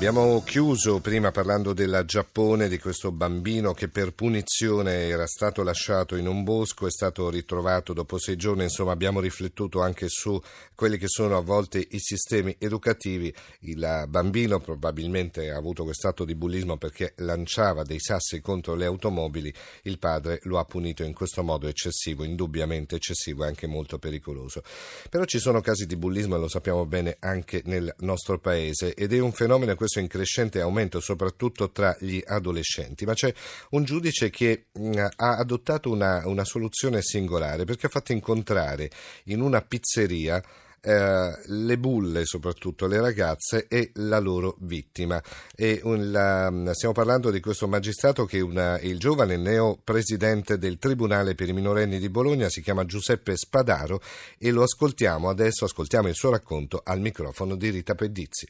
Abbiamo chiuso prima parlando del Giappone, di questo bambino che per punizione era stato lasciato in un bosco, è stato ritrovato dopo sei giorni, insomma abbiamo riflettuto anche su quelli che sono a volte i sistemi educativi. Il bambino probabilmente ha avuto quest'atto di bullismo perché lanciava dei sassi contro le automobili, il padre lo ha punito in questo modo eccessivo, indubbiamente eccessivo e anche molto pericoloso. Però ci sono casi di bullismo e lo sappiamo bene anche nel nostro paese ed è un fenomeno questo in crescente aumento soprattutto tra gli adolescenti, ma c'è un giudice che mh, ha adottato una, una soluzione singolare perché ha fatto incontrare in una pizzeria eh, le bulle, soprattutto le ragazze, e la loro vittima. Un, la, stiamo parlando di questo magistrato che è il giovane neo presidente del Tribunale per i minorenni di Bologna, si chiama Giuseppe Spadaro e lo ascoltiamo adesso, ascoltiamo il suo racconto al microfono di Rita Pedizzi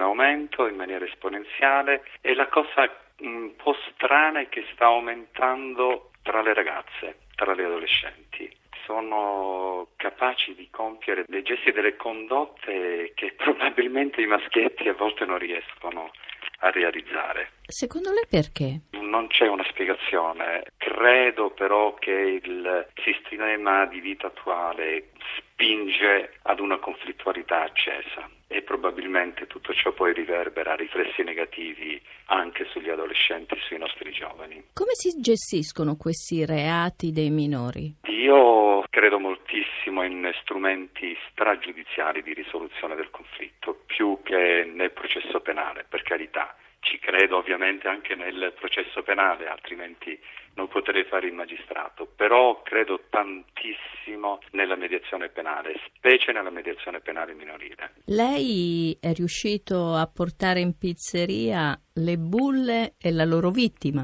aumento in maniera esponenziale e la cosa un po' strana è che sta aumentando tra le ragazze, tra le adolescenti. Sono capaci di compiere dei gesti e delle condotte che probabilmente i maschietti a volte non riescono a realizzare. Secondo lei perché? Non c'è una spiegazione. Credo però che il sistema di vita attuale spinge ad una conflittualità accesa e probabilmente tutto ciò poi riverbera riflessi negativi anche sugli adolescenti, sui nostri giovani. Come si gestiscono questi reati dei minori? Io credo moltissimo in strumenti stragiudiziali di risoluzione del conflitto, più che nel processo penale, per carità ci credo ovviamente anche nel processo penale, altrimenti non potrei fare il magistrato, però credo tantissimo nella mediazione penale, specie nella mediazione penale minorile. Lei è riuscito a portare in pizzeria le bulle e la loro vittima?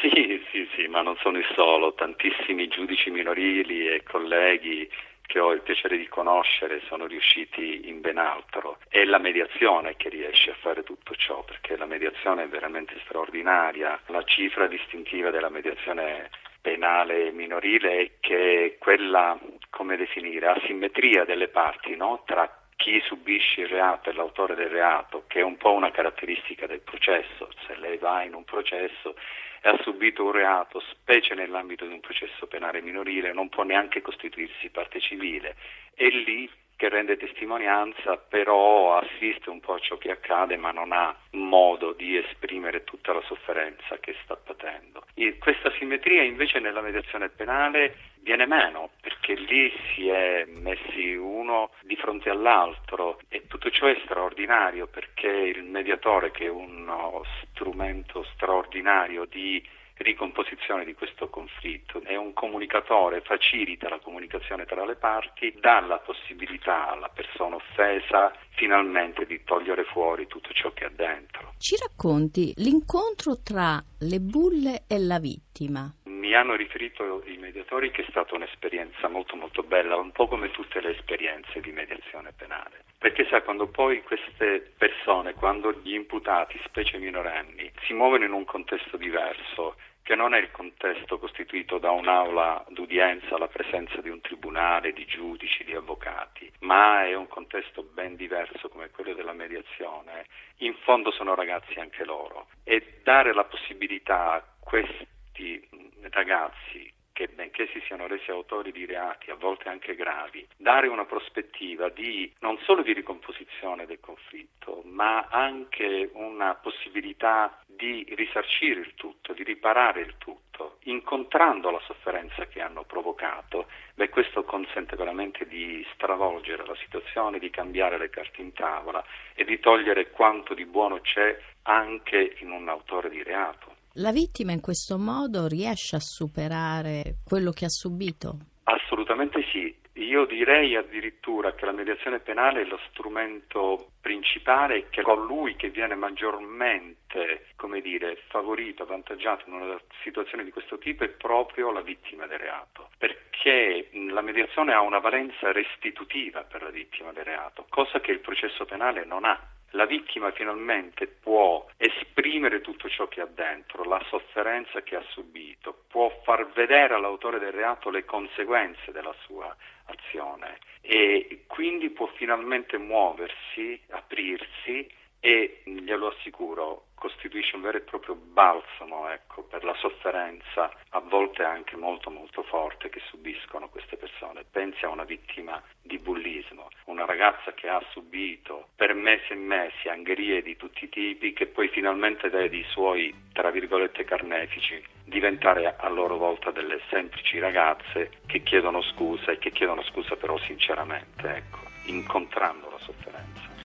Sì, sì, sì, ma non sono il solo, tantissimi giudici minorili e colleghi che ho il piacere di conoscere sono riusciti in ben altro. È la mediazione che riesce a fare tutto ciò, perché la mediazione è veramente straordinaria. La cifra distintiva della mediazione penale minorile è che quella, come definire, asimmetria delle parti no? tra chi subisce il reato e l'autore del reato, che è un po' una caratteristica del processo. Se lei va in un processo e ha subito un reato, specie nell'ambito di un processo penale minorile, non può neanche costituirsi parte civile. È lì che rende testimonianza, però assiste un po' a ciò che accade, ma non ha modo di esprimere tutta la sofferenza che sta patendo. E questa simmetria invece nella mediazione penale viene meno, perché lì si è messi uno di fronte all'altro e tutto ciò è straordinario perché il mediatore, che è uno strumento straordinario di ricomposizione di questo conflitto. È un comunicatore, facilita la comunicazione tra le parti, dà la possibilità alla persona offesa finalmente di togliere fuori tutto ciò che ha dentro. Ci racconti l'incontro tra le bulle e la vittima? Mi hanno riferito i mediatori che è stata un'esperienza molto molto bella, un po' come tutte le esperienze di mediazione penale. Perché sa, quando poi queste persone, quando gli imputati, specie minorenni, si muovono in un contesto diverso, che non è il contesto costituito da un'aula d'udienza alla presenza di un tribunale, di giudici, di avvocati, ma è un contesto ben diverso come quello della mediazione. In fondo sono ragazzi anche loro e dare la possibilità a questi ragazzi che benché si siano resi autori di reati, a volte anche gravi, dare una prospettiva di non solo di ricomposizione del conflitto, ma anche una possibilità di risarcire il tutto, di riparare il tutto, incontrando la sofferenza che hanno provocato, beh, questo consente veramente di stravolgere la situazione, di cambiare le carte in tavola e di togliere quanto di buono c'è anche in un autore di reato. La vittima in questo modo riesce a superare quello che ha subito? Assolutamente sì. Io direi addirittura che la mediazione penale è lo strumento principale che colui che viene maggiormente, come dire, favorito, avvantaggiato in una situazione di questo tipo è proprio la vittima del reato, perché la mediazione ha una valenza restitutiva per la vittima del reato, cosa che il processo penale non ha la vittima finalmente può esprimere tutto ciò che ha dentro, la sofferenza che ha subito, può far vedere all'autore del reato le conseguenze della sua azione e quindi può finalmente muoversi, aprirsi e glielo assicuro costituisce un vero e proprio balsamo ecco, per la sofferenza a volte anche molto molto forte che subiscono queste persone. Pensi a una vittima di bullismo, una ragazza che ha subito per mesi e mesi angherie di tutti i tipi che poi finalmente vede i suoi tra virgolette carnefici diventare a loro volta delle semplici ragazze che chiedono scusa e che chiedono scusa però sinceramente, ecco, incontrando la sofferenza.